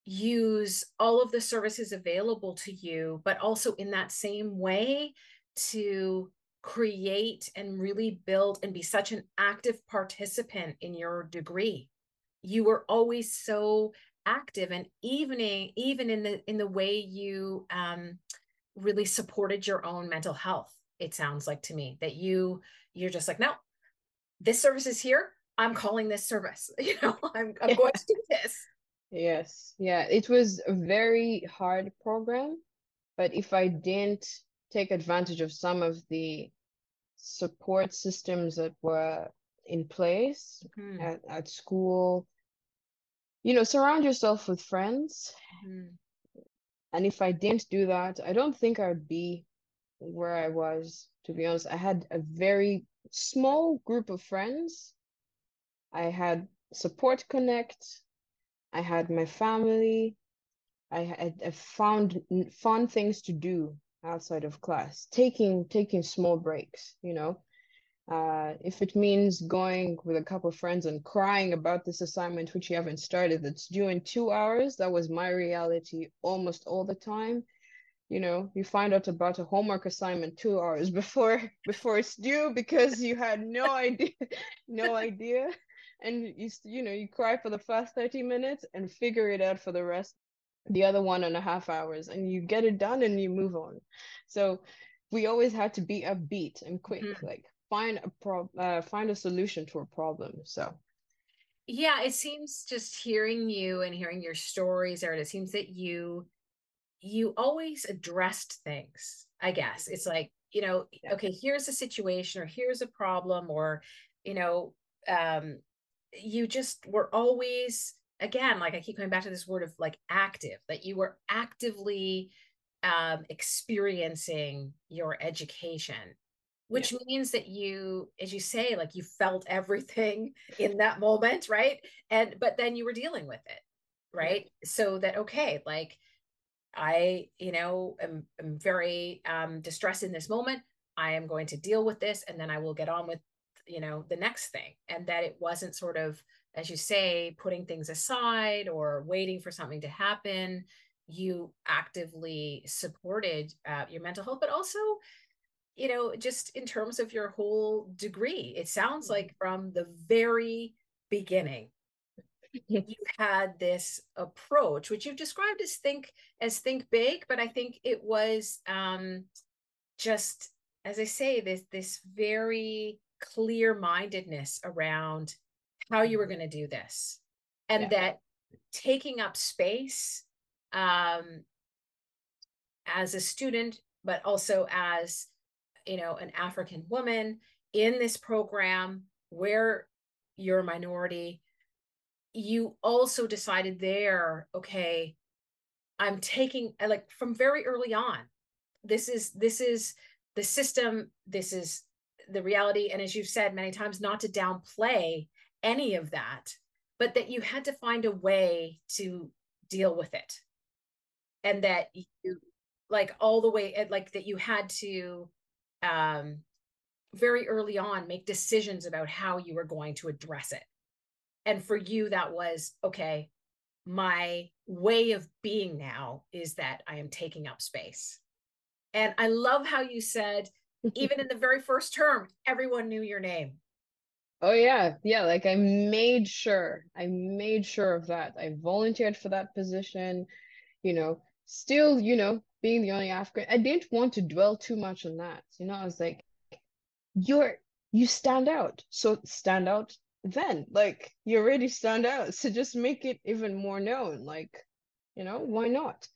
Speaker 1: use all of the services available to you but also in that same way to create and really build and be such an active participant in your degree you were always so active and evening even in the in the way you um really supported your own mental health it sounds like to me that you you're just like no this service is here. I'm calling this service. You know i'm, I'm going to do this.
Speaker 2: Yes. Yeah it was a very hard program but if i didn't take advantage of some of the support systems that were in place mm-hmm. at, at school you know, surround yourself with friends. Mm-hmm. And if I didn't do that, I don't think I'd be where I was, to be honest. I had a very small group of friends. I had Support Connect. I had my family. I had I found fun things to do outside of class, taking taking small breaks, you know. Uh, if it means going with a couple of friends and crying about this assignment which you haven't started that's due in two hours, that was my reality almost all the time. You know, you find out about a homework assignment two hours before before it's due because you had no idea, no idea, and you you know you cry for the first thirty minutes and figure it out for the rest, the other one and a half hours, and you get it done and you move on. So we always had to be upbeat and quick, mm-hmm. like find a pro uh, find a solution to a problem so.
Speaker 1: Yeah it seems just hearing you and hearing your stories or it seems that you you always addressed things i guess. It's like you know yeah. okay here's a situation or here's a problem or you know um you just were always again like i keep coming back to this word of like active that you were actively um experiencing your education which yeah. means that you as you say like you felt everything in that moment right? And but then you were dealing with it right? Yeah. so that okay like i you know am, am very um distressed in this moment. I am going to deal with this and then i will get on with you know the next thing. And that it wasn't sort of as you say putting things aside or waiting for something to happen. You actively supported uh, your mental health but also you know, just in terms of your whole degree, it sounds mm-hmm. like from the very beginning, you had this approach, which you've described as think as think big, but I think it was um, just, as I say, this this very clear mindedness around how you were mm-hmm. going to do this, and yeah. that taking up space um, as a student, but also as you know an african woman in this program where you're a minority you also decided there okay i'm taking like from very early on this is this is the system this is the reality and as you've said many times not to downplay any of that but that you had to find a way to deal with it. And that you like all the way like that you had to um, very early on make decisions about how you were going to address it. And for you, that was okay, my way of being now is that I am taking up space. And I love how you said, even in the very first term, everyone knew your name.
Speaker 2: Oh yeah, yeah. Like I made sure, I made sure of that. I volunteered for that position. You know, still, you know, being the only African, I didn't want to dwell too much on that. You know, I was like, you're you stand out. So stand out then. Like you already stand out. So just make it even more known. Like, you know, why not?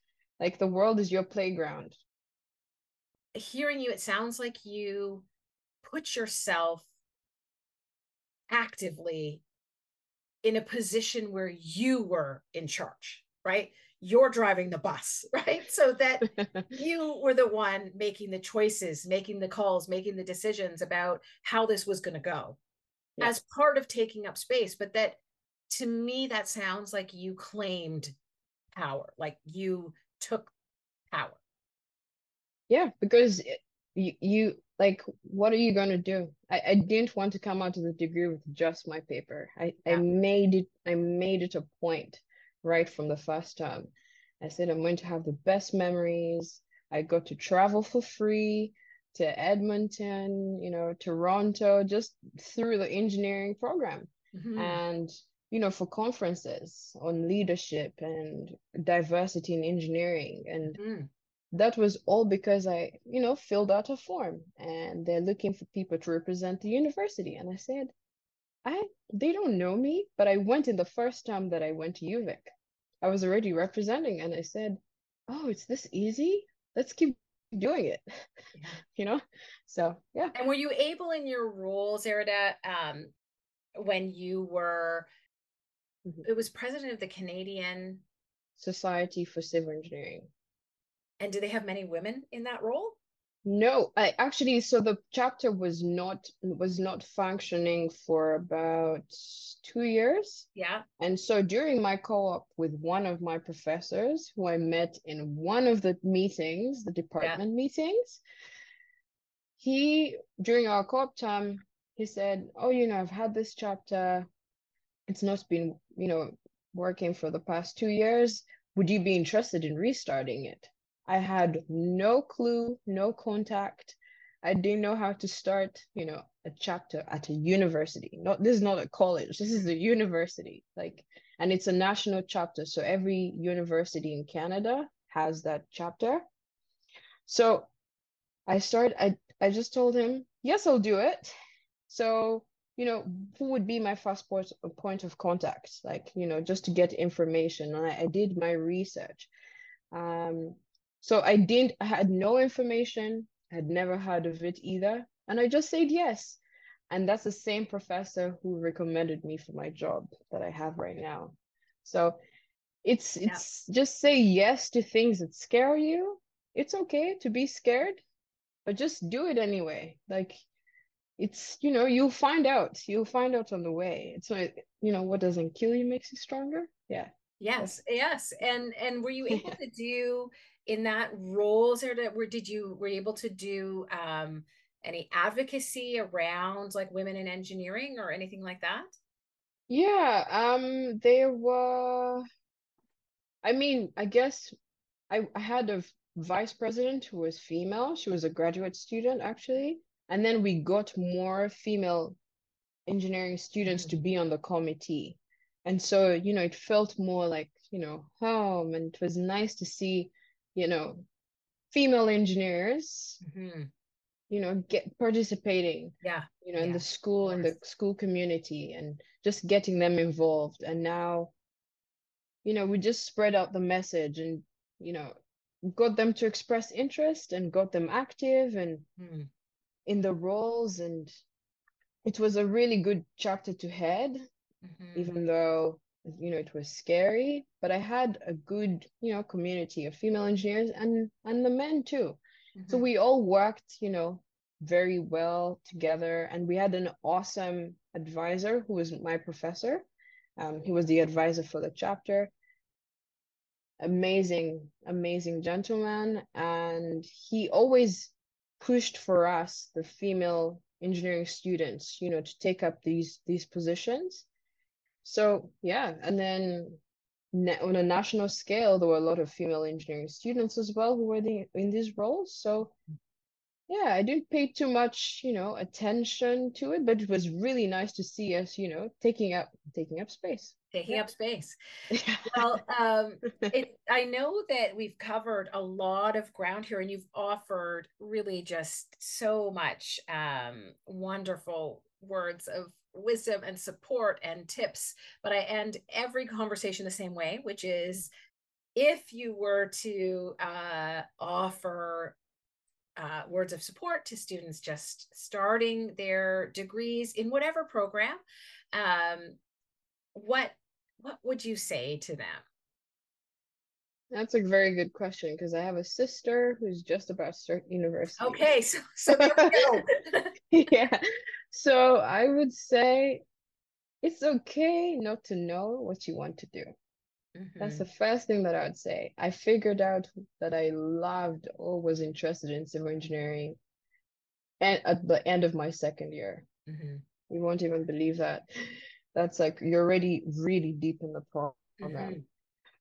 Speaker 2: like the world is your playground
Speaker 1: hearing you it sounds like you put yourself actively in a position where you were in charge right you're driving the bus right? So that you were the one making the choices making the calls making the decisions about how this was going to go yeah. as part of taking up space. But that to me that sounds like you claimed power like you took power.
Speaker 2: Yeah because eh, you, you like what are you going to do? I, I didn't want to come out of the degree with just my paper. I, yeah. I made it i made it a point right from the first term. I said i'm going to have the best memories. I got to travel for free to edmonton you know toronto just through the engineering program. Mm-hmm. and you know for conferences on leadership and diversity in engineering. And mm-hmm. that was all because I, you know, filled out a form and they're looking for people to represent the university. And I said, I they don't know me, but I went in the first time that I went to UVic. I was already representing and I said, Oh, it's this easy? Let's keep doing it. Yeah. you know? So yeah.
Speaker 1: And were you able in your roles, Erida, um, when you were mm-hmm. it was president of the Canadian
Speaker 2: Society for Civil Engineering.
Speaker 1: And do they have many women in that role?
Speaker 2: No, I actually so the chapter was not was not functioning for about two years.
Speaker 1: Yeah.
Speaker 2: And so during my co-op with one of my professors who I met in one of the meetings, the department yeah. meetings, he during our co-op time, he said, Oh, you know, I've had this chapter. It's not been, you know, working for the past two years. Would you be interested in restarting it? I had no clue, no contact. I didn't know how to start, you know, a chapter at a university. Not this is not a college. This is a university. Like, and it's a national chapter. So every university in Canada has that chapter. So I started, I, I just told him, yes, I'll do it. So, you know, who would be my first point, point of contact? Like, you know, just to get information. And I, I did my research. Um, so I didn't, I had no information, I had never heard of it either. And I just said yes. And that's the same professor who recommended me for my job that I have right now. So it's it's yeah. just say yes to things that scare you. It's okay to be scared, but just do it anyway. Like it's you know you'll find out you'll find out on the way it's like you know what doesn't kill you makes you stronger yeah
Speaker 1: yes yes and and were you able to do in that role there to, where did you were you able to do um, any advocacy around like women in engineering or anything like that?
Speaker 2: Yeah um there were i mean i guess i, I had a vice president who was female. She was a graduate student actually. And then we got more female engineering students to mm-hmm. be on the committee. And so you know it felt more like you know home. And it was nice to see you know female engineers mm-hmm. you know get participating
Speaker 1: yeah
Speaker 2: you know
Speaker 1: yeah,
Speaker 2: in the school and the school community and just getting them involved and now you know we just spread out the message and you know got them to express interest and got them active and mm. in the roles and it was a really good chapter to head mm-hmm. even though you know it was scary but i had a good you know community of female engineers and and the men too. Mm-hmm. so we all worked you know very well together and we had an awesome advisor who was my professor. Um, he was the advisor for the chapter. Amazing amazing gentleman and he always pushed for us the female engineering students you know to take up these these positions so yeah, and then on a national scale, there were a lot of female engineering students as well who were the, in these roles. So yeah, I didn't pay too much, you know, attention to it, but it was really nice to see us, you know, taking up taking up space.
Speaker 1: Taking yeah. up space. well, um, it, I know that we've covered a lot of ground here, and you've offered really just so much um, wonderful words of wisdom and support and tips. But I end every conversation the same way, which is if you were to uh, offer uh, words of support to students just starting their degrees in whatever program, um, what what would you say to them?
Speaker 2: That's a very good question because I have a sister who's just about to start university.
Speaker 1: Okay, so so there we
Speaker 2: go. yeah. So I would say it's okay not to know what you want to do. Mm-hmm. That's the first thing that I would say. I figured out that I loved or was interested in civil engineering and at the end of my second year. Mm-hmm. You won't even believe that. That's like you're already really deep in the program. Mm-hmm.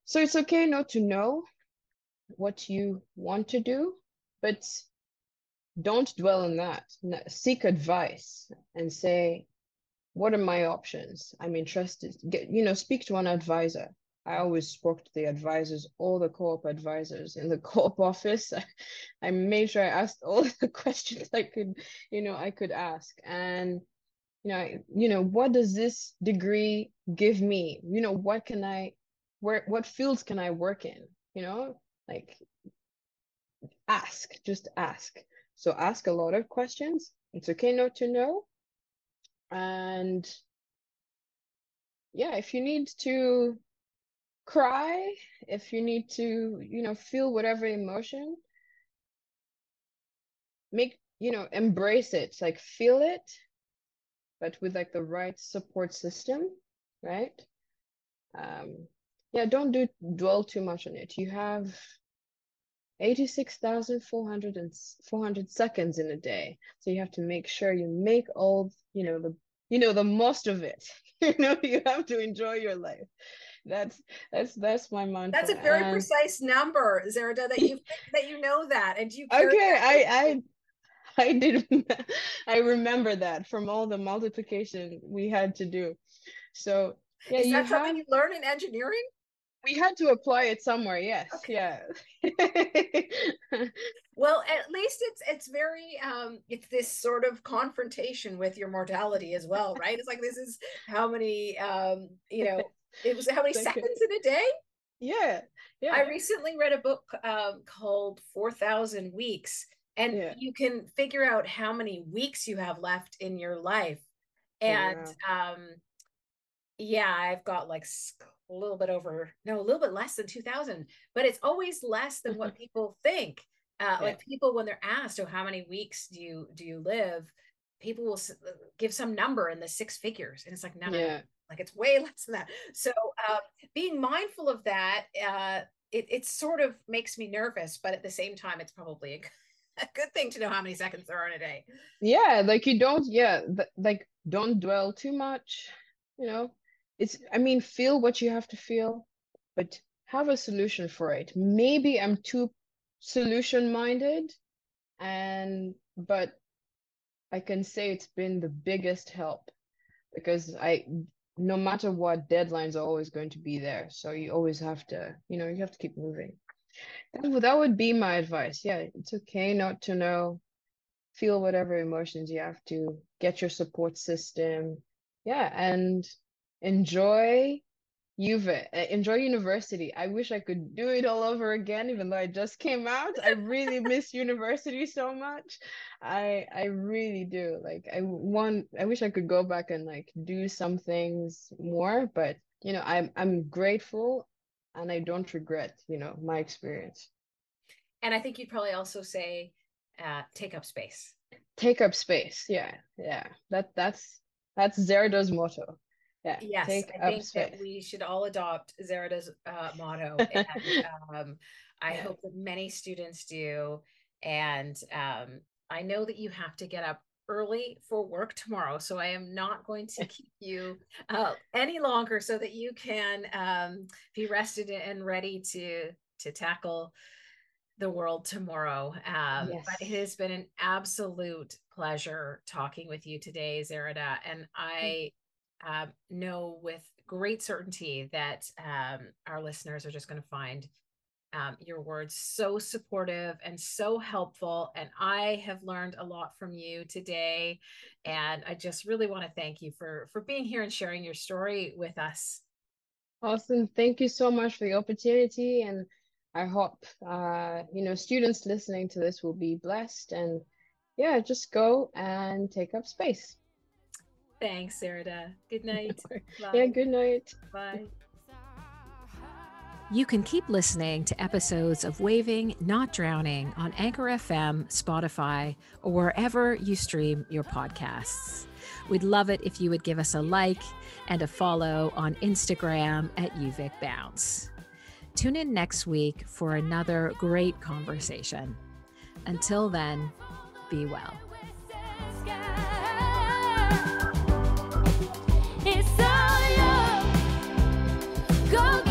Speaker 2: So it's okay not to know what you want to do, but don't dwell on that. Seek advice and say, what are my options? I'm interested. Get, you know, speak to an advisor. I always spoke to the advisors, all the co-op advisors in the co-op office. I, I made sure I asked all the questions I could, you know, I could ask. And you know, you know, what does this degree give me? You know, what can I where what fields can I work in? You know, like ask, just ask. So ask a lot of questions. It's okay not to know. And yeah, if you need to cry, if you need to, you know, feel whatever emotion, make, you know, embrace it, like feel it, but with like the right support system, right? Um, yeah, don't do dwell too much on it. You have 86,400 and 400 seconds in a day. So you have to make sure you make all, you know, the you know the most of it. you know, you have to enjoy your life. That's that's that's my mantra.
Speaker 1: That's a very and... precise number, Zerida, that you that you know that and you
Speaker 2: Okay, I I I did I remember that from all the multiplication we had to do. So
Speaker 1: yeah, is that something have... you learn in engineering?
Speaker 2: We had to apply it somewhere yes okay. yeah
Speaker 1: well at least it's it's very um it's this sort of confrontation with your mortality as well right it's like this is how many um you know it was how many Thank seconds you. in a day
Speaker 2: yeah yeah
Speaker 1: i recently read a book um called 4000 weeks and yeah. you can figure out how many weeks you have left in your life and yeah. um yeah i've got like a little bit over, no, a little bit less than 2000, but it's always less than what people think. Uh, yeah. Like people, when they're asked, oh, how many weeks do you, do you live? People will uh, give some number in the six figures. And it's like, no, no, yeah. like it's way less than that. So uh, being mindful of that, uh, it, it sort of makes me nervous, but at the same time, it's probably a, a good thing to know how many seconds there are in a day.
Speaker 2: Yeah. Like you don't, yeah, th- like don't dwell too much, you know, it's i mean feel what you have to feel but have a solution for it. Maybe i'm too solution minded and but i can say it's been the biggest help because i no matter what deadlines are always going to be there. So you always have to you know you have to keep moving. That that would be my advice. Yeah it's okay not to know. Feel whatever emotions you have to. Get your support system. Yeah and enjoy UVic, uh, enjoy university. I wish I could do it all over again, even though I just came out. I really miss university so much. I I really do. Like I want I wish I could go back and like do some things more, but you know, I'm I'm grateful and I don't regret, you know, my experience.
Speaker 1: And I think you'd probably also say uh take up space.
Speaker 2: Take up space. Yeah. Yeah. That that's that's Zerida's motto
Speaker 1: yeah, yes, I think space. that we should all adopt Zerida's uh, motto. And, um, I yeah. hope that many students do. And um, I know that you have to get up early for work tomorrow, so I am not going to keep you uh, any longer, so that you can um, be rested and ready to to tackle the world tomorrow. Um, yes. But it has been an absolute pleasure talking with you today, Zerida, and I um, know with great certainty that um, our listeners are just going to find um, your words so supportive and so helpful. And I have learned a lot from you today. And I just really want to thank you for for being here and sharing your story with us.
Speaker 2: Awesome. Thank you so much for the opportunity. And I hope, uh, you know, students listening to this will be blessed and yeah, just go and take up space.
Speaker 1: Thanks, Zerida. Good night.
Speaker 2: yeah, good night.
Speaker 1: Bye. You can keep listening to episodes of Waving Not Drowning on Anchor FM, Spotify, or wherever you stream your podcasts. We'd love it if you would give us a like and a follow on Instagram at UVic Bounce. Tune in next week for another great conversation. Until then, be well. go